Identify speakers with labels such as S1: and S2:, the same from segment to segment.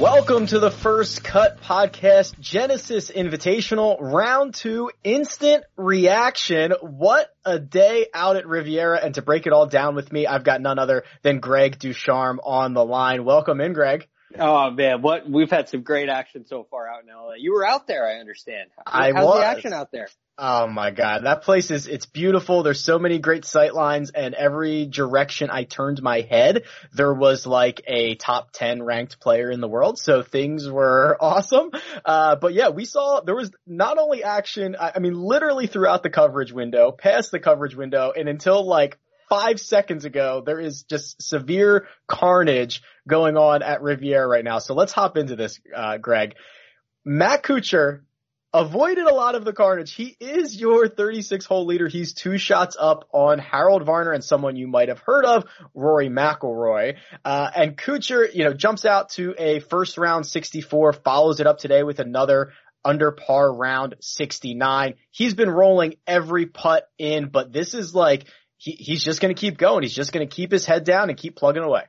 S1: Welcome to the First Cut Podcast Genesis Invitational Round 2 Instant Reaction. What a day out at Riviera and to break it all down with me, I've got none other than Greg Ducharme on the line. Welcome in, Greg.
S2: Oh man, what we've had some great action so far out in LA. You were out there, I understand.
S1: I
S2: How's
S1: was.
S2: the action out there?
S1: Oh my god, that place is it's beautiful. There's so many great sight lines and every direction I turned my head, there was like a top 10 ranked player in the world. So things were awesome. Uh, but yeah, we saw there was not only action, I, I mean literally throughout the coverage window, past the coverage window and until like five seconds ago, there is just severe carnage going on at Riviera right now. So let's hop into this, uh, Greg. Matt Kuchar avoided a lot of the carnage. He is your 36 hole leader. He's two shots up on Harold Varner and someone you might have heard of, Rory McIlroy. Uh, and Kuchar, you know, jumps out to a first round 64, follows it up today with another under par round 69. He's been rolling every putt in, but this is like, he, he's just going to keep going. He's just going to keep his head down and keep plugging away.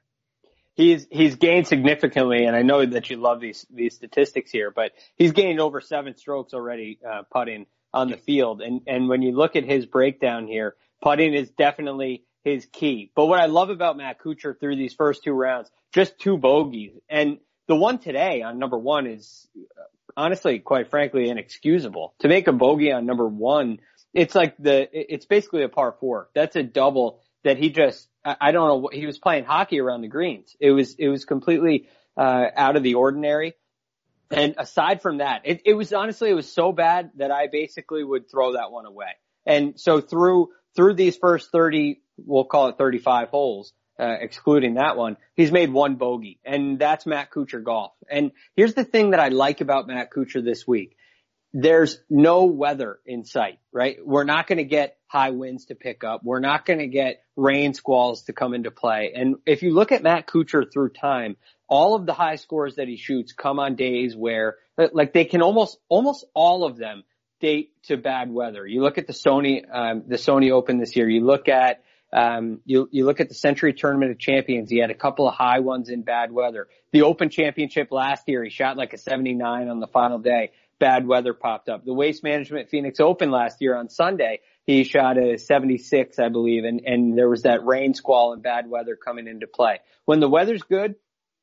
S2: He's he's gained significantly, and I know that you love these these statistics here, but he's gained over seven strokes already uh, putting on the field. And and when you look at his breakdown here, putting is definitely his key. But what I love about Matt Kuchar through these first two rounds, just two bogeys, and the one today on number one is honestly, quite frankly, inexcusable. To make a bogey on number one, it's like the it's basically a par four. That's a double that he just I don't know what he was playing hockey around the greens. It was it was completely uh, out of the ordinary. And aside from that, it, it was honestly it was so bad that I basically would throw that one away. And so through through these first 30, we'll call it 35 holes, uh, excluding that one, he's made one bogey, and that's Matt Kuchar golf. And here's the thing that I like about Matt Kuchar this week there's no weather in sight, right? We're not going to get high winds to pick up. We're not going to get rain squalls to come into play. And if you look at Matt Kuchar through time, all of the high scores that he shoots come on days where, like, they can almost, almost all of them date to bad weather. You look at the Sony, um, the Sony Open this year. You look at, um, you, you look at the Sentry Tournament of Champions. He had a couple of high ones in bad weather. The Open Championship last year, he shot like a 79 on the final day bad weather popped up. The Waste Management Phoenix Open last year on Sunday, he shot a 76, I believe, and, and there was that rain squall and bad weather coming into play. When the weather's good,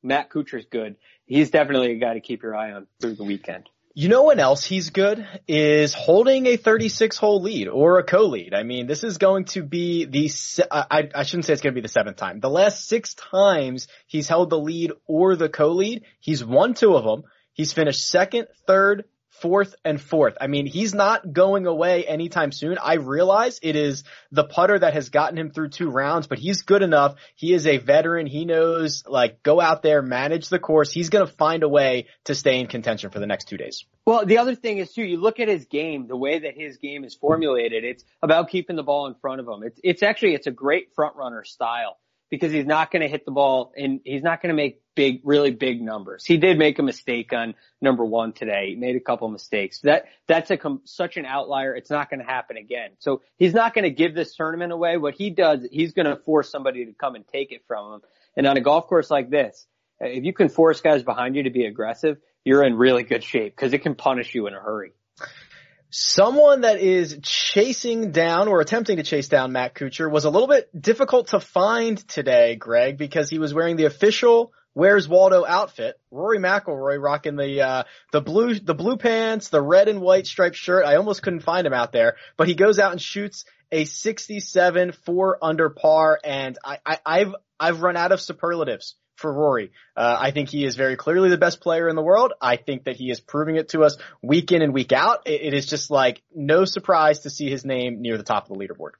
S2: Matt Kuchar's good. He's definitely a guy to keep your eye on through the weekend.
S1: You know when else he's good is holding a 36 hole lead or a co-lead. I mean, this is going to be the, I, I shouldn't say it's going to be the seventh time. The last six times he's held the lead or the co-lead, he's won two of them. He's finished second, third, fourth and fourth. I mean, he's not going away anytime soon. I realize it is the putter that has gotten him through two rounds, but he's good enough. He is a veteran. He knows like go out there, manage the course. He's going to find a way to stay in contention for the next two days.
S2: Well, the other thing is too, you look at his game, the way that his game is formulated, it's about keeping the ball in front of him. It's, it's actually, it's a great front runner style because he's not going to hit the ball and he's not going to make big, really big numbers. He did make a mistake on number one today. He made a couple mistakes. That, that's a, such an outlier. It's not going to happen again. So he's not going to give this tournament away. What he does, he's going to force somebody to come and take it from him. And on a golf course like this, if you can force guys behind you to be aggressive, you're in really good shape because it can punish you in a hurry.
S1: Someone that is chasing down or attempting to chase down Matt Kuchar was a little bit difficult to find today, Greg, because he was wearing the official Where's Waldo outfit? Rory McIlroy rocking the uh, the blue the blue pants, the red and white striped shirt. I almost couldn't find him out there, but he goes out and shoots a 67 four under par, and I, I I've I've run out of superlatives for Rory. Uh, I think he is very clearly the best player in the world. I think that he is proving it to us week in and week out. it, it is just like no surprise to see his name near the top of the leaderboard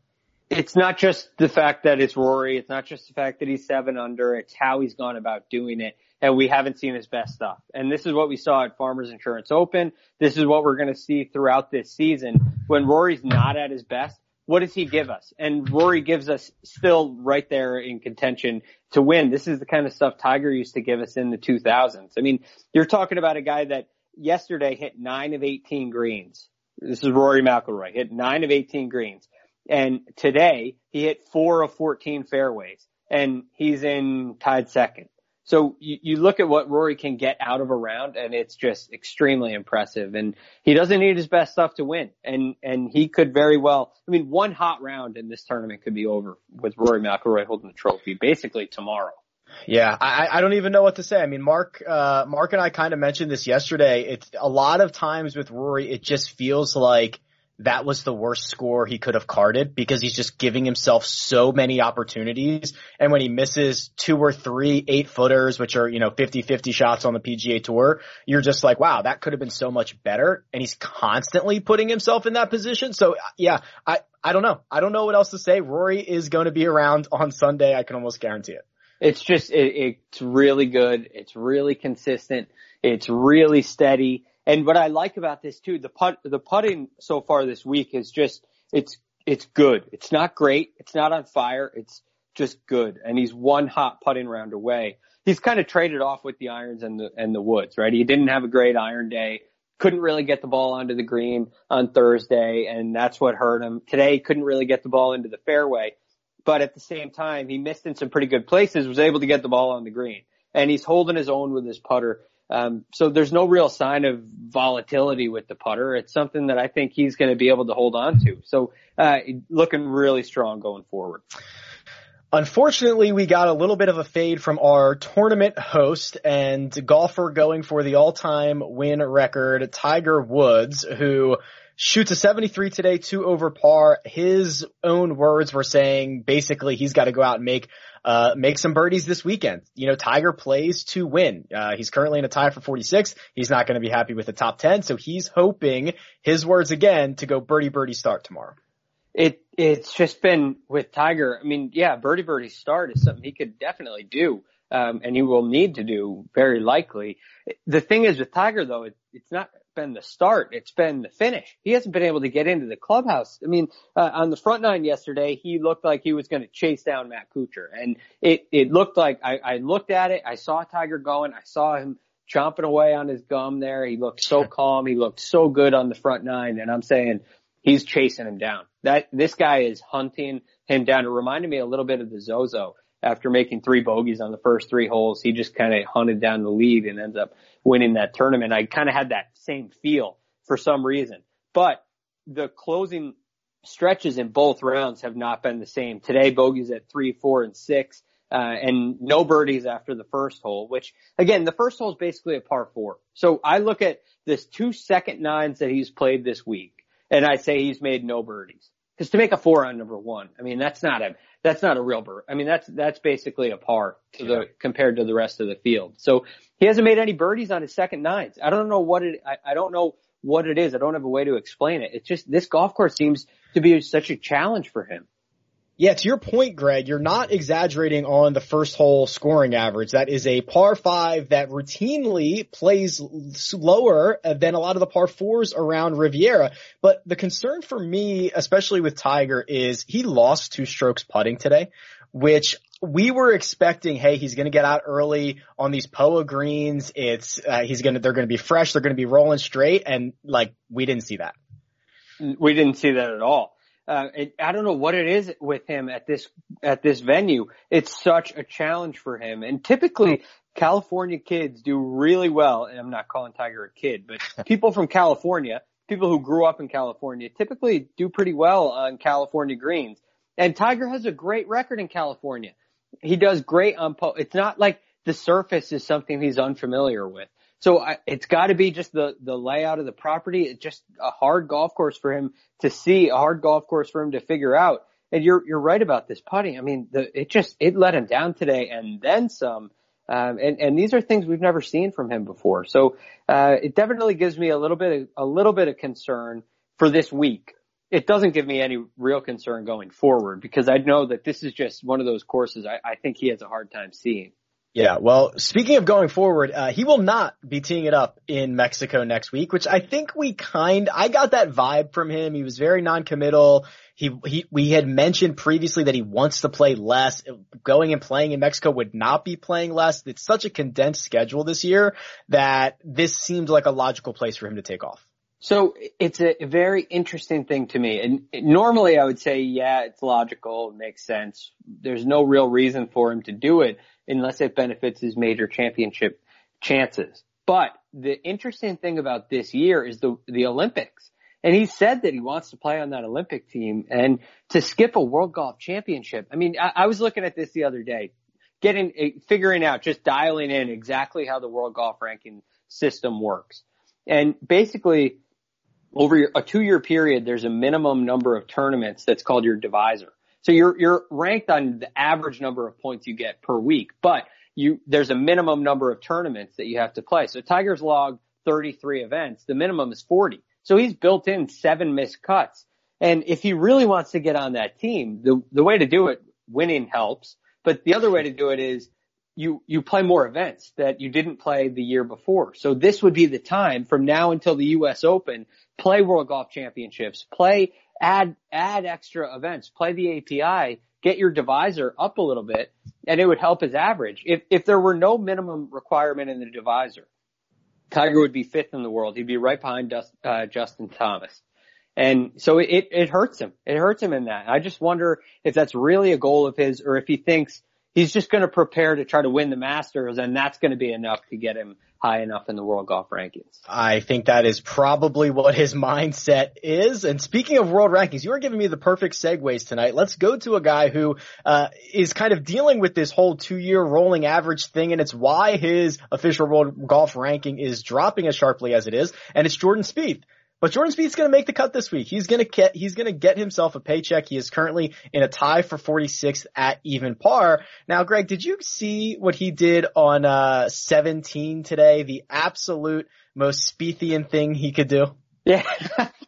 S2: it's not just the fact that it's Rory. It's not just the fact that he's seven under. It's how he's gone about doing it. And we haven't seen his best stuff. And this is what we saw at Farmers Insurance Open. This is what we're going to see throughout this season. When Rory's not at his best, what does he give us? And Rory gives us still right there in contention to win. This is the kind of stuff Tiger used to give us in the 2000s. I mean, you're talking about a guy that yesterday hit nine of 18 greens. This is Rory McIlroy, hit nine of 18 greens. And today he hit four of 14 fairways and he's in tied second. So you, you look at what Rory can get out of a round and it's just extremely impressive. And he doesn't need his best stuff to win. And, and he could very well, I mean, one hot round in this tournament could be over with Rory McIlroy holding the trophy basically tomorrow.
S1: Yeah, I, I don't even know what to say. I mean, Mark, uh, Mark and I kind of mentioned this yesterday. It's a lot of times with Rory, it just feels like that was the worst score he could have carded because he's just giving himself so many opportunities. And when he misses two or three eight footers, which are, you know, 50-50 shots on the PGA tour, you're just like, wow, that could have been so much better. And he's constantly putting himself in that position. So yeah, I, I don't know. I don't know what else to say. Rory is going to be around on Sunday. I can almost guarantee it.
S2: It's just, it, it's really good. It's really consistent. It's really steady and what I like about this too, the putt, the putting so far this week is just, it's, it's good. It's not great. It's not on fire. It's just good. And he's one hot putting round away. He's kind of traded off with the irons and the, and the woods, right? He didn't have a great iron day. Couldn't really get the ball onto the green on Thursday and that's what hurt him. Today couldn't really get the ball into the fairway, but at the same time, he missed in some pretty good places, was able to get the ball on the green and he's holding his own with his putter. Um, so there's no real sign of volatility with the putter. It's something that I think he's going to be able to hold on to. So uh, looking really strong going forward.
S1: Unfortunately, we got a little bit of a fade from our tournament host and golfer going for the all-time win record, Tiger Woods, who shoots a 73 today, two over par. His own words were saying basically he's got to go out and make uh, make some birdies this weekend. You know, Tiger plays to win. Uh, he's currently in a tie for 46. He's not going to be happy with the top 10. So he's hoping his words again to go birdie birdie start tomorrow.
S2: It, it's just been with Tiger. I mean, yeah, birdie birdie start is something he could definitely do. Um, and he will need to do very likely. The thing is with Tiger though, it, it's not been the start. It's been the finish. He hasn't been able to get into the clubhouse. I mean, uh, on the front nine yesterday, he looked like he was going to chase down Matt Kuchar, and it it looked like I, I looked at it. I saw Tiger going. I saw him chomping away on his gum there. He looked so calm. He looked so good on the front nine, and I'm saying he's chasing him down. That this guy is hunting him down. It reminded me a little bit of the Zozo after making three bogeys on the first three holes. He just kind of hunted down the lead and ends up winning that tournament. I kind of had that same feel for some reason, but the closing stretches in both rounds have not been the same. Today, bogeys at three, four, and six, uh, and no birdies after the first hole, which again, the first hole is basically a par four. So I look at this two second nines that he's played this week, and I say he's made no birdies. Cause to make a four on number one, I mean, that's not a, that's not a real bird. I mean, that's, that's basically a par to the, compared to the rest of the field. So he hasn't made any birdies on his second nines. I don't know what it, I, I don't know what it is. I don't have a way to explain it. It's just, this golf course seems to be such a challenge for him.
S1: Yeah, to your point, Greg, you're not exaggerating on the first hole scoring average. That is a par five that routinely plays slower than a lot of the par fours around Riviera. But the concern for me, especially with Tiger, is he lost two strokes putting today, which we were expecting, hey, he's going to get out early on these POA greens. It's, uh, he's going to, they're going to be fresh. They're going to be rolling straight. And like, we didn't see that.
S2: We didn't see that at all. Uh, it, I don't know what it is with him at this at this venue. It's such a challenge for him, and typically California kids do really well. And I'm not calling Tiger a kid, but people from California, people who grew up in California, typically do pretty well on California greens. And Tiger has a great record in California. He does great on po- It's not like the surface is something he's unfamiliar with. So I, it's got to be just the the layout of the property. It's just a hard golf course for him to see, a hard golf course for him to figure out. And you're you're right about this putting. I mean, the, it just it let him down today, and then some. Um, and and these are things we've never seen from him before. So uh, it definitely gives me a little bit of, a little bit of concern for this week. It doesn't give me any real concern going forward because I know that this is just one of those courses I, I think he has a hard time seeing.
S1: Yeah, well, speaking of going forward, uh, he will not be teeing it up in Mexico next week, which I think we kind, I got that vibe from him. He was very non-committal. He, he, we had mentioned previously that he wants to play less. Going and playing in Mexico would not be playing less. It's such a condensed schedule this year that this seemed like a logical place for him to take off.
S2: So it's a very interesting thing to me. And normally I would say, yeah, it's logical. It makes sense. There's no real reason for him to do it unless it benefits his major championship chances. But the interesting thing about this year is the, the Olympics. And he said that he wants to play on that Olympic team and to skip a world golf championship. I mean, I, I was looking at this the other day, getting, eh, figuring out, just dialing in exactly how the world golf ranking system works. And basically, over a two year period, there's a minimum number of tournaments that's called your divisor. So you're, you're ranked on the average number of points you get per week, but you, there's a minimum number of tournaments that you have to play. So Tiger's logged 33 events. The minimum is 40. So he's built in seven missed cuts. And if he really wants to get on that team, the, the way to do it, winning helps. But the other way to do it is you, you play more events that you didn't play the year before. So this would be the time from now until the U.S. Open, play World Golf Championships, play add add extra events, play the API, get your divisor up a little bit, and it would help his average. If if there were no minimum requirement in the divisor, Tiger would be fifth in the world. He'd be right behind Dust, uh, Justin Thomas. And so it, it hurts him. It hurts him in that. I just wonder if that's really a goal of his or if he thinks he's just going to prepare to try to win the Masters and that's going to be enough to get him high enough in the world golf rankings.
S1: I think that is probably what his mindset is. And speaking of world rankings, you are giving me the perfect segues tonight. Let's go to a guy who uh, is kind of dealing with this whole two-year rolling average thing, and it's why his official world golf ranking is dropping as sharply as it is. And it's Jordan Spieth. But Jordan Spieth's going to make the cut this week. He's going to get he's going to get himself a paycheck. He is currently in a tie for 46th at even par. Now, Greg, did you see what he did on uh 17 today? The absolute most Spiethian thing he could do.
S2: Yeah,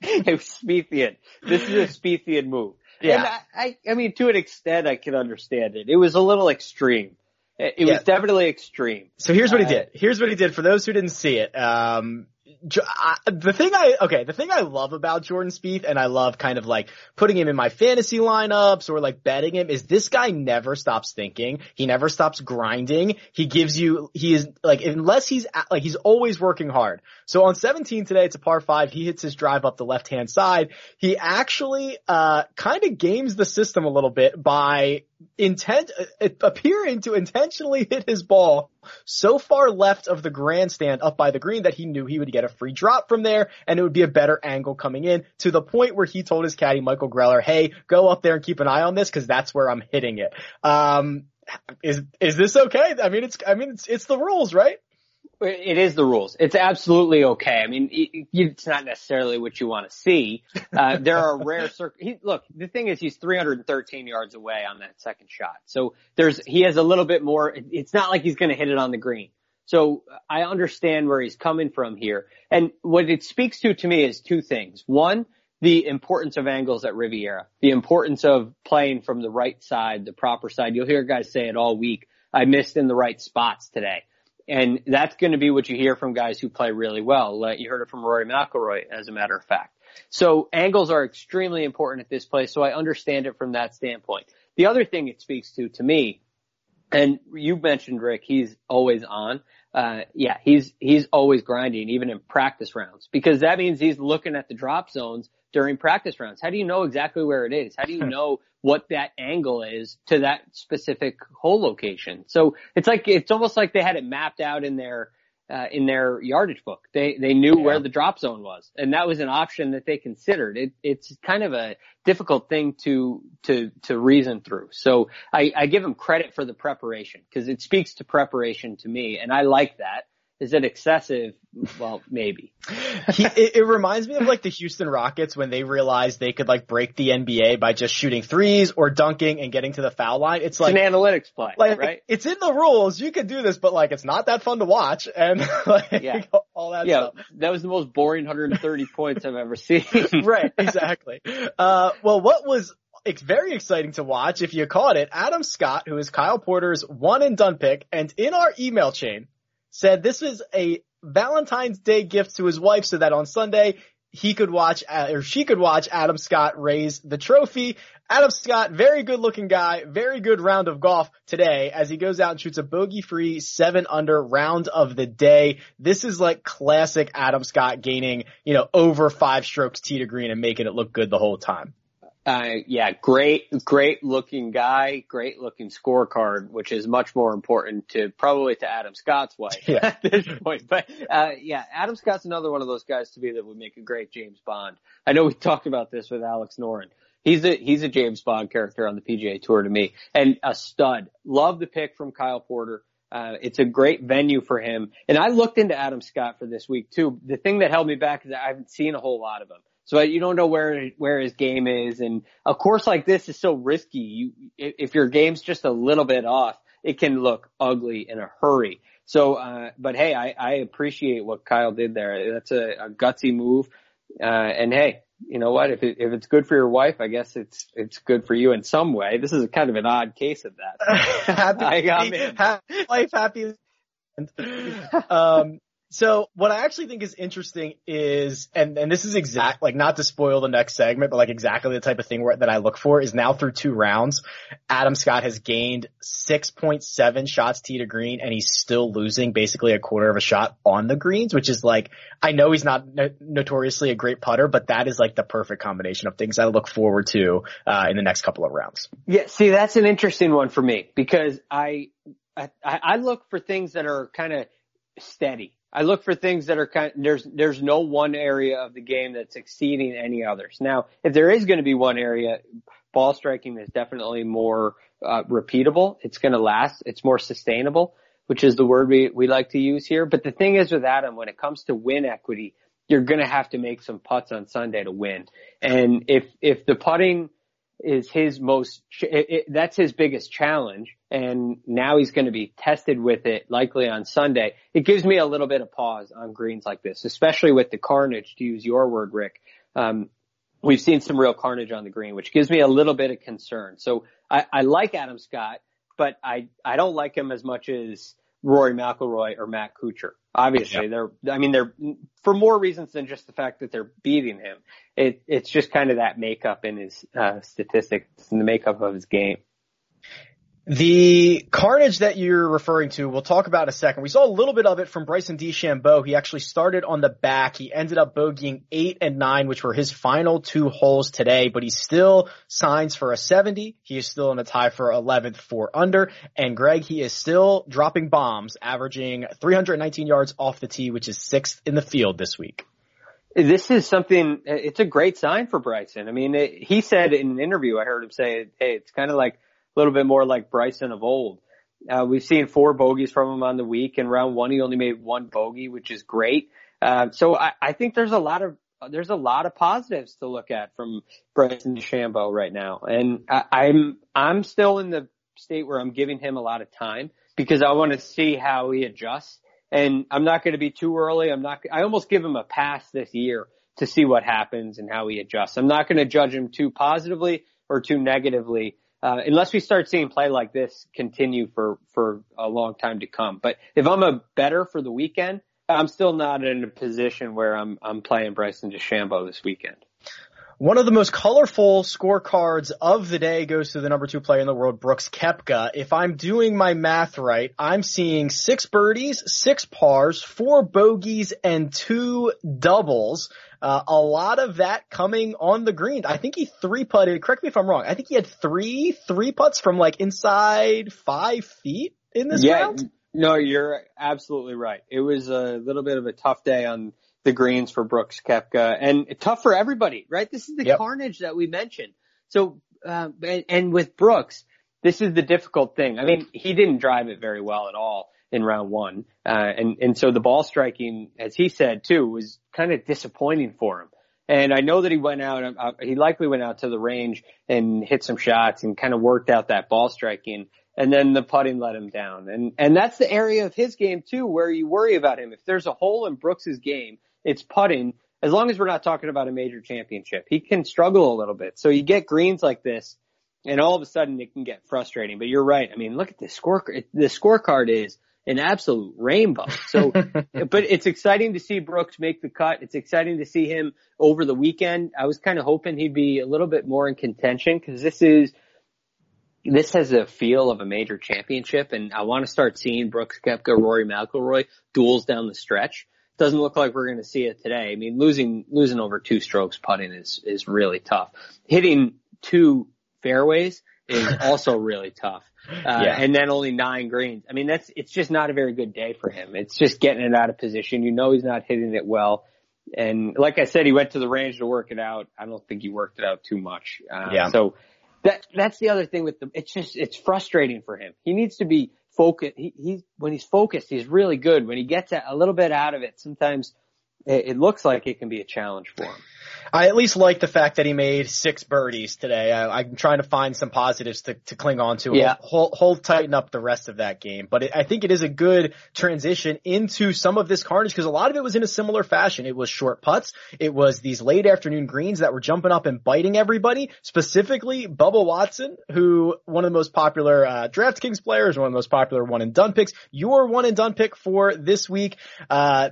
S2: it was Spiethian. This is a Spiethian move. Yeah, and I, I, I mean, to an extent, I can understand it. It was a little extreme. It, it yeah. was definitely extreme.
S1: So here's what he uh, did. Here's what he did for those who didn't see it. Um, the thing I okay, the thing I love about Jordan Spieth, and I love kind of like putting him in my fantasy lineups or like betting him, is this guy never stops thinking. He never stops grinding. He gives you, he is like unless he's like he's always working hard. So on 17 today, it's a par five. He hits his drive up the left hand side. He actually uh kind of games the system a little bit by intent uh, appearing to intentionally hit his ball so far left of the grandstand up by the green that he knew he would get a free drop from there and it would be a better angle coming in to the point where he told his caddy Michael Greller, "Hey, go up there and keep an eye on this cuz that's where I'm hitting it." Um is is this okay? I mean it's I mean it's it's the rules, right?
S2: It is the rules. It's absolutely okay. I mean, it's not necessarily what you want to see. Uh, there are rare cir- he, look, the thing is he's 313 yards away on that second shot. So there's, he has a little bit more, it's not like he's going to hit it on the green. So I understand where he's coming from here. And what it speaks to to me is two things. One, the importance of angles at Riviera, the importance of playing from the right side, the proper side. You'll hear guys say it all week. I missed in the right spots today. And that's going to be what you hear from guys who play really well. Uh, you heard it from Rory McIlroy, as a matter of fact. So angles are extremely important at this place. So I understand it from that standpoint. The other thing it speaks to, to me, and you mentioned Rick, he's always on. Uh, yeah, he's, he's always grinding, even in practice rounds, because that means he's looking at the drop zones during practice rounds. How do you know exactly where it is? How do you know what that angle is to that specific hole location? So it's like, it's almost like they had it mapped out in their, uh, in their yardage book. They they knew yeah. where the drop zone was, and that was an option that they considered. It, it's kind of a difficult thing to to to reason through. So I, I give them credit for the preparation because it speaks to preparation to me, and I like that. Is it excessive? Well, maybe.
S1: he, it, it, reminds me of like the Houston Rockets when they realized they could like break the NBA by just shooting threes or dunking and getting to the foul line. It's like
S2: it's an analytics play,
S1: like,
S2: right?
S1: It's in the rules. You can do this, but like it's not that fun to watch and like yeah. all that
S2: yeah,
S1: stuff.
S2: That was the most boring 130 points I've ever seen.
S1: right, exactly. Uh, well, what was it's very exciting to watch if you caught it. Adam Scott, who is Kyle Porter's one and done pick, and in our email chain, said this was a Valentine's Day gift to his wife so that on Sunday he could watch uh, or she could watch Adam Scott raise the trophy. Adam Scott, very good looking guy, very good round of golf today as he goes out and shoots a bogey free seven under round of the day. This is like classic Adam Scott gaining, you know, over five strokes tee to green and making it look good the whole time.
S2: Uh, yeah, great, great looking guy, great looking scorecard, which is much more important to probably to Adam Scott's wife yeah. at this point. But, uh, yeah, Adam Scott's another one of those guys to me that would make a great James Bond. I know we talked about this with Alex Noren. He's a, he's a James Bond character on the PGA tour to me and a stud. Love the pick from Kyle Porter. Uh, it's a great venue for him. And I looked into Adam Scott for this week too. The thing that held me back is I haven't seen a whole lot of him. So you don't know where where his game is, and a course like this is so risky. You if your game's just a little bit off, it can look ugly in a hurry. So, uh, but hey, I, I appreciate what Kyle did there. That's a, a gutsy move. Uh, and hey, you know what? If it, if it's good for your wife, I guess it's it's good for you in some way. This is a kind of an odd case of that.
S1: happy, I got happy life, happy. um, so what I actually think is interesting is, and, and this is exact, like not to spoil the next segment, but like exactly the type of thing where, that I look for is now through two rounds, Adam Scott has gained 6.7 shots tee to green and he's still losing basically a quarter of a shot on the greens, which is like, I know he's not no- notoriously a great putter, but that is like the perfect combination of things I look forward to, uh, in the next couple of rounds.
S2: Yeah. See, that's an interesting one for me because I, I, I look for things that are kind of steady I look for things that are kind there's, there's no one area of the game that's exceeding any others. Now, if there is going to be one area, ball striking is definitely more, uh, repeatable. It's going to last. It's more sustainable, which is the word we, we like to use here. But the thing is with Adam, when it comes to win equity, you're going to have to make some putts on Sunday to win. And if, if the putting, is his most, it, it, that's his biggest challenge. And now he's going to be tested with it likely on Sunday. It gives me a little bit of pause on greens like this, especially with the carnage to use your word, Rick. Um, we've seen some real carnage on the green, which gives me a little bit of concern. So I, I like Adam Scott, but I, I don't like him as much as Rory McIlroy or Matt Kuchar. Obviously, yeah. they're, I mean, they're, for more reasons than just the fact that they're beating him. It, it's just kind of that makeup in his, uh, statistics and the makeup of his game.
S1: The carnage that you're referring to, we'll talk about in a second. We saw a little bit of it from Bryson DeChambeau. He actually started on the back. He ended up bogeying eight and nine, which were his final two holes today, but he still signs for a 70. He is still in a tie for 11th, four under. And Greg, he is still dropping bombs, averaging 319 yards off the tee, which is sixth in the field this week.
S2: This is something, it's a great sign for Bryson. I mean, it, he said in an interview, I heard him say, hey, it's kind of like, little bit more like Bryson of old. Uh, we've seen four bogeys from him on the week. In round one, he only made one bogey, which is great. Uh, so I, I think there's a lot of there's a lot of positives to look at from Bryson DeChambeau right now, and I, I'm I'm still in the state where I'm giving him a lot of time because I want to see how he adjusts. And I'm not going to be too early. I'm not. I almost give him a pass this year to see what happens and how he adjusts. I'm not going to judge him too positively or too negatively uh, unless we start seeing play like this continue for, for a long time to come. But if I'm a better for the weekend, I'm still not in a position where I'm, I'm playing Bryson DeChambeau this weekend.
S1: One of the most colorful scorecards of the day goes to the number two player in the world, Brooks Koepka. If I'm doing my math right, I'm seeing six birdies, six pars, four bogeys, and two doubles. Uh, a lot of that coming on the green. I think he three putted, correct me if I'm wrong, I think he had three, three putts from like inside five feet in this
S2: yeah,
S1: round.
S2: No, you're absolutely right. It was a little bit of a tough day on the greens for Brooks Koepka and tough for everybody, right? This is the yep. carnage that we mentioned. So, uh, and, and with Brooks, this is the difficult thing. I mean, he didn't drive it very well at all in round one. Uh, and, and so the ball striking, as he said too, was kind of disappointing for him. And I know that he went out, uh, he likely went out to the range and hit some shots and kind of worked out that ball striking. And then the putting let him down. And, and that's the area of his game too, where you worry about him. If there's a hole in Brooks's game, it's putting. As long as we're not talking about a major championship, he can struggle a little bit. So you get greens like this and all of a sudden it can get frustrating. But you're right. I mean, look at the score. The scorecard is an absolute rainbow. So, but it's exciting to see Brooks make the cut. It's exciting to see him over the weekend. I was kind of hoping he'd be a little bit more in contention because this is, this has a feel of a major championship and I want to start seeing Brooks Koepka, Rory McIlroy duels down the stretch. Doesn't look like we're going to see it today. I mean, losing, losing over two strokes putting is, is really tough. Hitting two fairways is also really tough. Uh, yeah. and then only nine greens. I mean, that's, it's just not a very good day for him. It's just getting it out of position. You know, he's not hitting it well. And like I said, he went to the range to work it out. I don't think he worked it out too much. Uh, yeah. So that, that's the other thing with the, it's just, it's frustrating for him. He needs to be focused. He, he's, when he's focused, he's really good. When he gets a little bit out of it, sometimes it, it looks like it can be a challenge for him.
S1: I at least like the fact that he made six birdies today. I, am trying to find some positives to, to cling on to. Yeah. Hold, hold, tighten up the rest of that game. But it, I think it is a good transition into some of this carnage because a lot of it was in a similar fashion. It was short putts. It was these late afternoon greens that were jumping up and biting everybody, specifically Bubba Watson, who one of the most popular, uh, DraftKings players, one of the most popular one and done picks. Your one and done pick for this week, uh,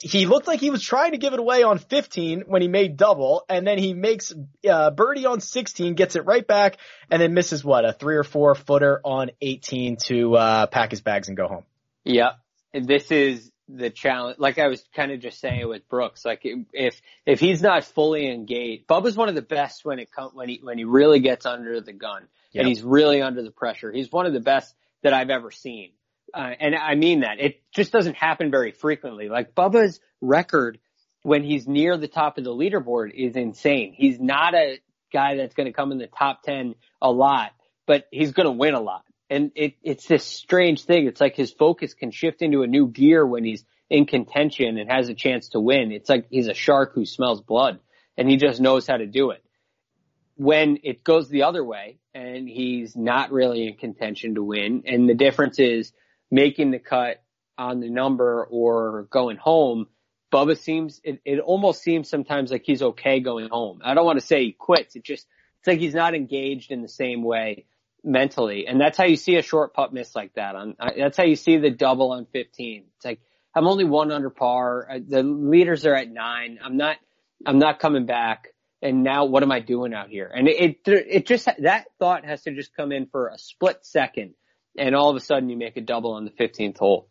S1: he looked like he was trying to give it away on 15 when he made double, and then he makes uh, birdie on 16, gets it right back, and then misses what a three or four footer on 18 to uh, pack his bags and go home.
S2: Yep, this is the challenge. Like I was kind of just saying with Brooks, like if if he's not fully engaged, Bubba's one of the best when it comes when he when he really gets under the gun yep. and he's really under the pressure. He's one of the best that I've ever seen. Uh, and I mean that. It just doesn't happen very frequently. Like Bubba's record when he's near the top of the leaderboard is insane. He's not a guy that's going to come in the top 10 a lot, but he's going to win a lot. And it, it's this strange thing. It's like his focus can shift into a new gear when he's in contention and has a chance to win. It's like he's a shark who smells blood and he just knows how to do it. When it goes the other way and he's not really in contention to win and the difference is making the cut on the number or going home, Bubba seems, it, it almost seems sometimes like he's okay going home. I don't want to say he quits. It just, it's like he's not engaged in the same way mentally. And that's how you see a short putt miss like that on, that's how you see the double on 15. It's like, I'm only one under par. The leaders are at nine. I'm not, I'm not coming back. And now what am I doing out here? And it, it, it just, that thought has to just come in for a split second and all of a sudden you make a double on the 15th hole.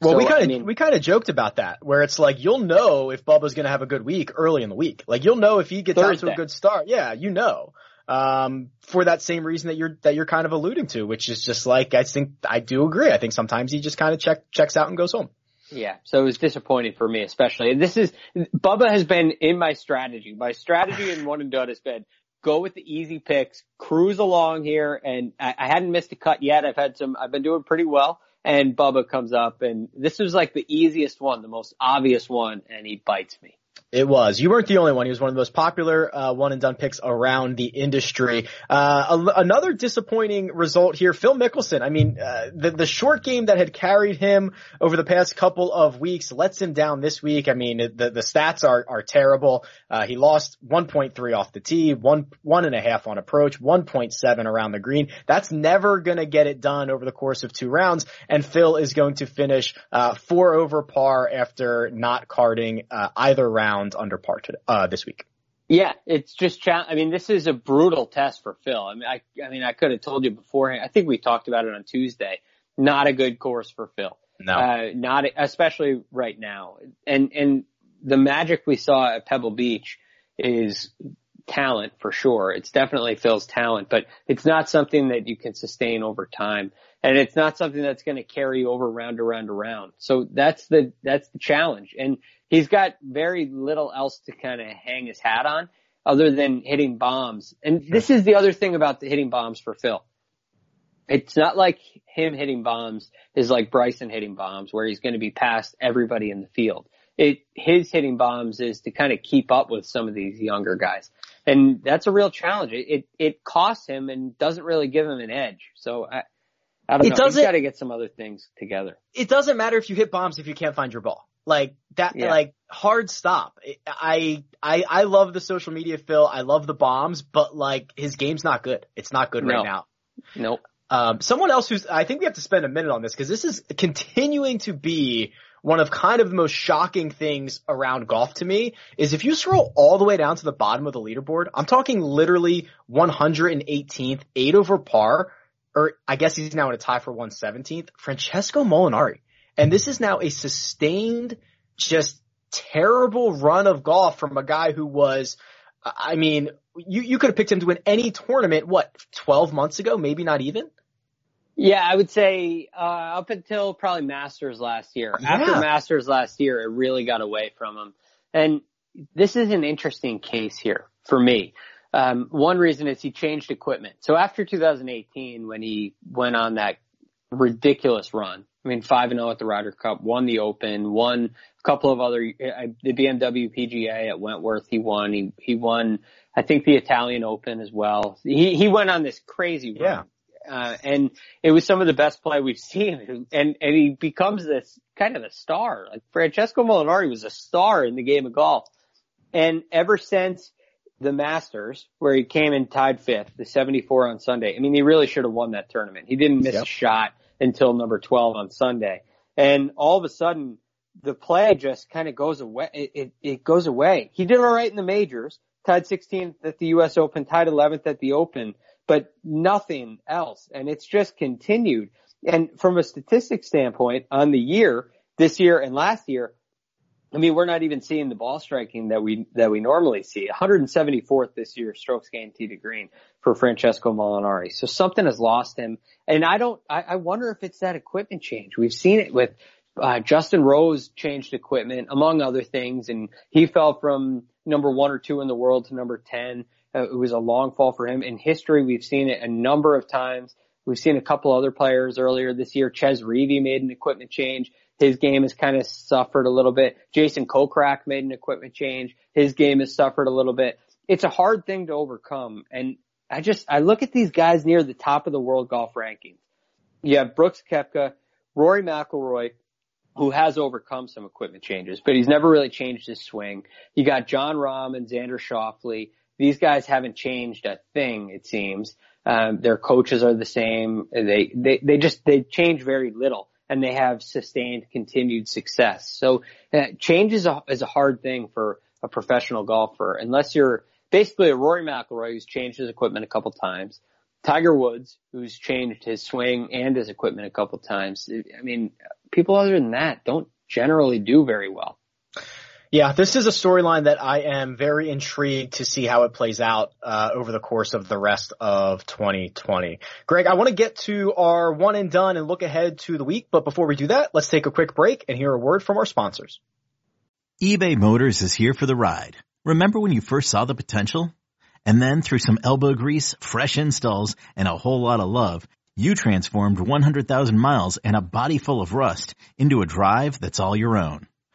S1: Well, so, we kind of I mean, we kind of joked about that, where it's like you'll know if Bubba's going to have a good week early in the week. Like you'll know if he gets Thursday. out to a good start. Yeah, you know. Um, for that same reason that you're that you're kind of alluding to, which is just like I think I do agree. I think sometimes he just kind of check checks out and goes home.
S2: Yeah, so it was disappointing for me, especially. And This is Bubba has been in my strategy. My strategy in one and done has been go with the easy picks, cruise along here, and I, I hadn't missed a cut yet. I've had some, I've been doing pretty well. And Bubba comes up, and this was like the easiest one, the most obvious one, and he bites me.
S1: It was. You weren't the only one. He was one of the most popular uh, one and done picks around the industry. Uh, a, another disappointing result here. Phil Mickelson. I mean, uh, the the short game that had carried him over the past couple of weeks lets him down this week. I mean, the the stats are are terrible. Uh, he lost 1.3 off the tee, one one and a half on approach, 1.7 around the green. That's never gonna get it done over the course of two rounds. And Phil is going to finish uh, four over par after not carding uh, either round under par today, uh, this week.
S2: Yeah, it's just, I mean, this is a brutal test for Phil. I mean, I, I mean, I could have told you beforehand. I think we talked about it on Tuesday. Not a good course for Phil.
S1: No.
S2: Uh, not, especially right now. And, and the magic we saw at Pebble Beach is talent for sure. It's definitely Phil's talent, but it's not something that you can sustain over time. And it's not something that's going to carry over round around around. So that's the, that's the challenge. And he's got very little else to kind of hang his hat on other than hitting bombs. And this is the other thing about the hitting bombs for Phil. It's not like him hitting bombs is like Bryson hitting bombs where he's going to be past everybody in the field. It, his hitting bombs is to kind of keep up with some of these younger guys. And that's a real challenge. It, it, it costs him and doesn't really give him an edge. So I, I don't
S1: It
S2: know.
S1: doesn't-
S2: He's got to get some other things together.
S1: it doesn't matter if you hit bombs if you can't find your ball. Like that,
S2: Yeah.
S1: like hard stop. I, I, I love the social media Phil. I love the bombs, but like his game's not good. It's not good
S2: No.
S1: right now.
S2: Nope.
S1: Um, someone else who's, I think we have to spend a minute on this because this is continuing to be one of kind of the most shocking things around golf to me is if you scroll all the way down to the bottom of the leaderboard, I'm talking literally 118th, eight over par, or I guess he's now in a tie for 117th, Francesco Molinari. And this is now a sustained, just terrible run of golf from a guy who was, I mean, you, you could have picked him to win any tournament, what, 12 months ago? Maybe not even?
S2: Yeah, I would say uh, up until probably Masters last year. After Masters last year, it really got away from him. And this is an interesting case here for me. Um, one reason is he changed equipment. So after 2018, when he went on that ridiculous run, I mean, five and zero at the Ryder Cup, won the Open, won a couple of other uh, the BMW PGA at Wentworth. He won. He he won. I think the Italian Open as well. He he went on this crazy run. Uh, and it was some of the best play we've seen. And, and he becomes this kind of a star. Like Francesco Molinari was a star in the game of golf. And ever since the Masters, where he came and tied fifth, the 74 on Sunday, I mean, he really should have won that tournament. He didn't miss
S1: Yep.
S2: a shot until number 12 on Sunday. And all of a sudden, the play just kind of goes away. It, it, it goes away. He did all right in the majors, tied 16th at the U.S. Open, tied 11th at the Open, but nothing else. And it's just continued. And from a statistics standpoint on the year, this year and last year, I mean, we're not even seeing the ball striking that we, that we normally see. 174th this year, strokes gained tee to green for Francesco Molinari. So something has lost him. And I don't, I, I wonder if it's that equipment change. We've seen it with, uh, Justin Rose changed equipment among other things and he fell from number one or two in the world to number 10. Uh, it was a long fall for him. In history, we've seen it a number of times. We've seen a couple other players earlier this year. Chez Reavie made an equipment change. His game has kind of suffered a little bit. Jason Kokrak made an equipment change. His game has suffered a little bit. It's a hard thing to overcome. And I just, I look at these guys near the top of the world golf rankings. You have Brooks Koepka, Rory McIlroy, who has overcome some equipment changes, but he's never really changed his swing. You got Jon Rahm and Xander Schauffele. These guys haven't changed a thing, it seems. Um, their coaches are the same. They, they, they just, they change very little and they have sustained continued success. So uh, change is a, is a hard thing for a professional golfer unless you're basically a Rory McIlroy who's changed his equipment a couple times. Tiger Woods, who's changed his swing and his equipment a couple times. I mean, people other than that don't generally do very well.
S1: Yeah, this is a storyline that I am very intrigued to see how it plays out uh, over the course of the rest of 2020. Greg, I want to get to our one and done and look ahead to the week, but before we do that, let's take a quick break and hear a word from our sponsors.
S3: eBay Motors is here for the ride. Remember when you first saw the potential? And then through some elbow grease, fresh installs, and a whole lot of love, you transformed 100,000 miles and a body full of rust into a drive that's all your own.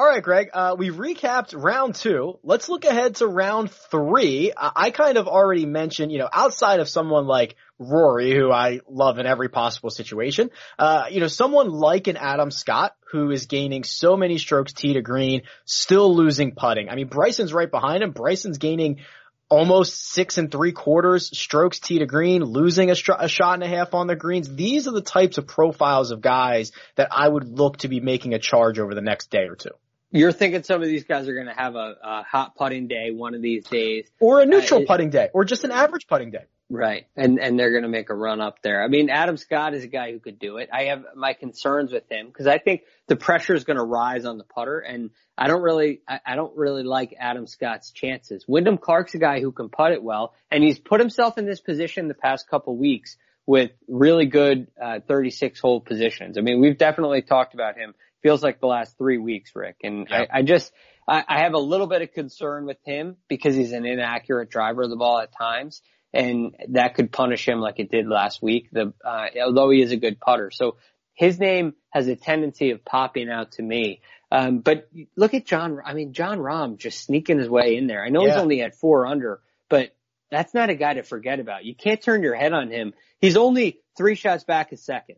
S1: All right, Greg, uh, we've recapped round two. Let's look ahead to round three. I, I kind of already mentioned, you know, outside of someone like Rory, who I love in every possible situation, uh, you know, someone like an Adam Scott, who is gaining so many strokes tee to green, still losing putting. I mean, Bryson's right behind him. Bryson's gaining almost six and three quarters strokes tee to green, losing a, str- a, shot and a half on the greens. These are the types of profiles of guys that I would look to be making a charge over the next day or two.
S2: You're thinking some of these guys are going to have a, a, hot putting day one of these days,
S1: or a neutral uh, putting day, or just an average putting day.
S2: Right, and and they're going to make a run up there. I mean, Adam Scott is a guy who could do it. I have my concerns with him because I think the pressure is going to rise on the putter, and I don't really, I, I don't really like Adam Scott's chances. Wyndham Clark's a guy who can putt it well, and he's put himself in this position the past couple weeks with really good uh, 36 hole positions. I mean, we've definitely talked about him feels like the last three weeks, Rick. And I, I just, I, I have a little bit of concern with him because he's an inaccurate driver of the ball at times. And that could punish him like it did last week, the, uh, although he is a good putter. So his name has a tendency of popping out to me. Um, but look at Jon, I mean, Jon Rahm just sneaking his way in there. I know yeah. he's only at four under, but that's not a guy to forget about. You can't turn your head on him. He's only three shots back a second.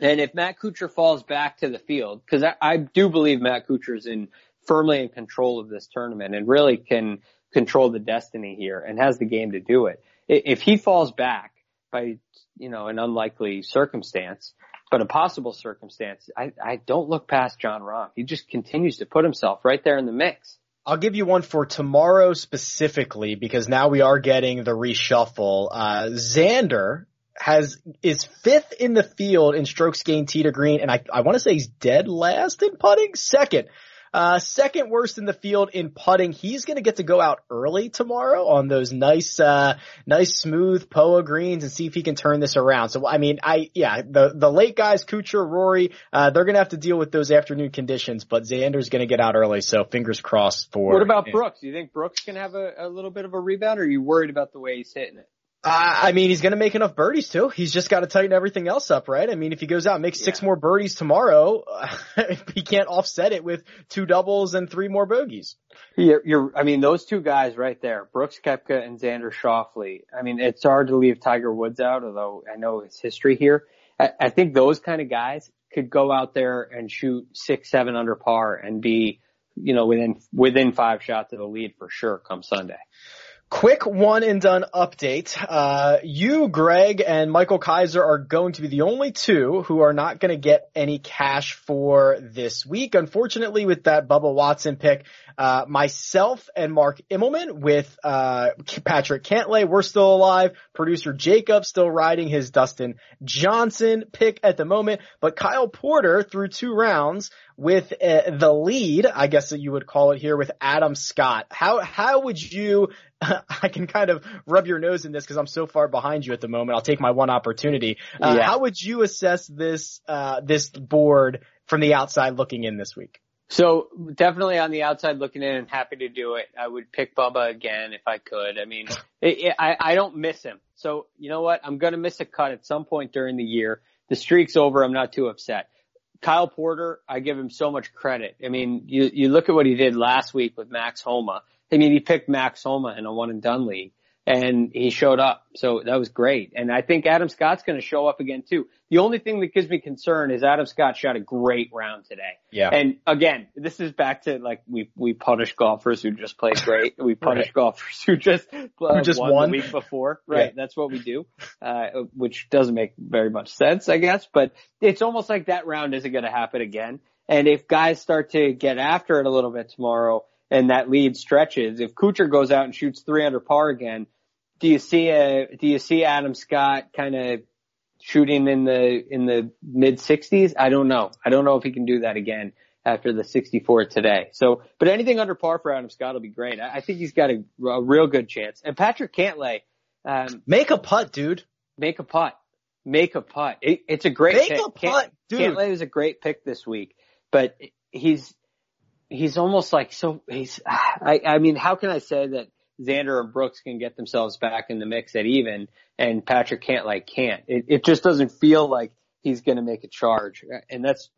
S2: And if Matt Kuchar falls back to the field, because I, I do believe Matt Kuchar is in firmly in control of this tournament and really can control the destiny here and has the game to do it. If he falls back by, you know, an unlikely circumstance, but a possible circumstance, I, I don't look past Jon Rahm. He just continues to put himself right there in the mix.
S1: I'll give you one for tomorrow specifically because now we are getting the reshuffle. Uh, Xander has is fifth in the field in strokes gained tee to green, and I I want to say he's dead last in putting, second. Uh, second worst in the field in putting. He's going to get to go out early tomorrow on those nice, uh, nice smooth POA greens and see if he can turn this around. So, I mean, I, yeah, the, the late guys, Kuchar, Rory, uh, they're going to have to deal with those afternoon conditions, but Xander's going to get out early. So fingers crossed for.
S2: What about Brooks? Do you think Brooks can have a, a little bit of a rebound or are you worried about the way he's hitting it?
S1: I mean, he's going to make enough birdies too. He's just got to tighten everything else up, right? I mean, if he goes out and makes yeah. six more birdies tomorrow, he can't offset it with two doubles and three more bogeys.
S2: You're, you're, I mean, those two guys right there, Brooks Koepka and Xander Schauffele. I mean, it's hard to leave Tiger Woods out, although I know his history here. I, I think those kind of guys could go out there and shoot six, seven under par and be, you know, within, within five shots of the lead for sure come Sunday.
S1: Quick one and done update. Uh, you, Greg, and Michael Kaiser are going to be the only two who are not going to get any cash for this week. Unfortunately, with that Bubba Watson pick, uh, myself and Mark Immelman with, uh, Patrick Cantlay, we're still alive. Producer Jacob still riding his Dustin Johnson pick at the moment, but Kyle Porter through two rounds with uh, the lead, I guess that you would call it here with Adam Scott. How, how would you, I can kind of rub your nose in this because I'm so far behind you at the moment. I'll take my one opportunity. Uh, yeah. How would you assess this, uh, this board from the outside looking in this week?
S2: So definitely on the outside looking in and happy to do it. I would pick Bubba again if I could. I mean, it, it, I, I don't miss him. So you know what? I'm going to miss a cut at some point during the year. The streak's over. I'm not too upset. Kyle Porter, I give him so much credit. I mean, you, you look at what he did last week with Max Homa. I mean, he picked Max Homa in a one and done league and he showed up. So that was great. And I think Adam Scott's going to show up again too. The only thing that gives me concern is Adam Scott shot a great round today.
S1: Yeah.
S2: And again, this is back to like we we punish golfers who just play great. We punish
S1: Right.
S2: golfers who just uh,
S1: Who just
S2: won,
S1: won.
S2: the week before. Right.
S1: Yeah.
S2: That's what we do. Uh, which doesn't make very much sense, I guess. But it's almost like that round isn't going to happen again. And if guys start to get after it a little bit tomorrow, and that lead stretches, if Kuchar goes out and shoots three under par again, do you see a do you see Adam Scott kind of shooting in the in the mid 60s? I don't know. I don't know if he can do that again after the 64 today. So, but anything under par for Adam Scott will be great. I, I think he's got a, a real good chance. And Patrick Cantlay, um,
S1: Make a putt, dude.
S2: make a putt, make a putt. It, it's a great
S1: Make
S2: pick.
S1: a putt, dude.
S2: Cantlay was a great pick this week, but he's he's almost like so he's I I mean how can I say that Xander and Brooks can get themselves back in the mix at even and Patrick Cantlay can't. It it just doesn't feel like he's going to make a charge and that's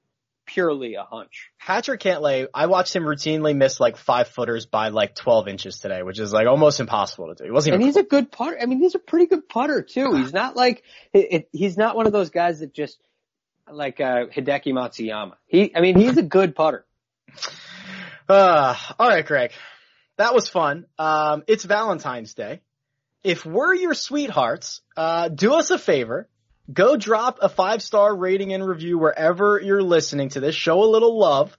S2: purely a hunch.
S1: Patrick Cantlay, I watched him routinely miss like five footers by like 12 inches today, which is like almost impossible to do. He wasn't
S2: And he's a good putter. I mean, he's a pretty good putter too. He's not like it, it, he's not one of those guys that just like uh Hideki Matsuyama. He I mean, he's a good putter.
S1: Uh, all right, Greg. That was fun. Um, it's Valentine's Day. If we're your sweethearts, uh, do us a favor. Go drop a five star rating and review wherever you're listening to this. Show a little love.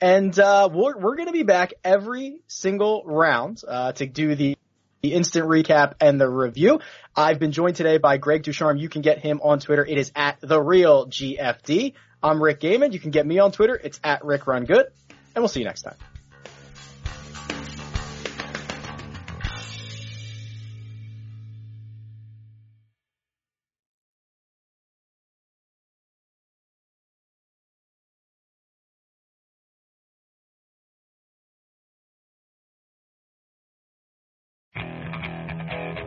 S1: And, uh, we're, we're gonna be back every single round, uh, to do the, the instant recap and the review. I've been joined today by Greg Ducharme. You can get him on Twitter. It is at the real GFD. I'm Rick Gehman. You can get me on Twitter. It's at Rick Run Good. And we'll see you next time.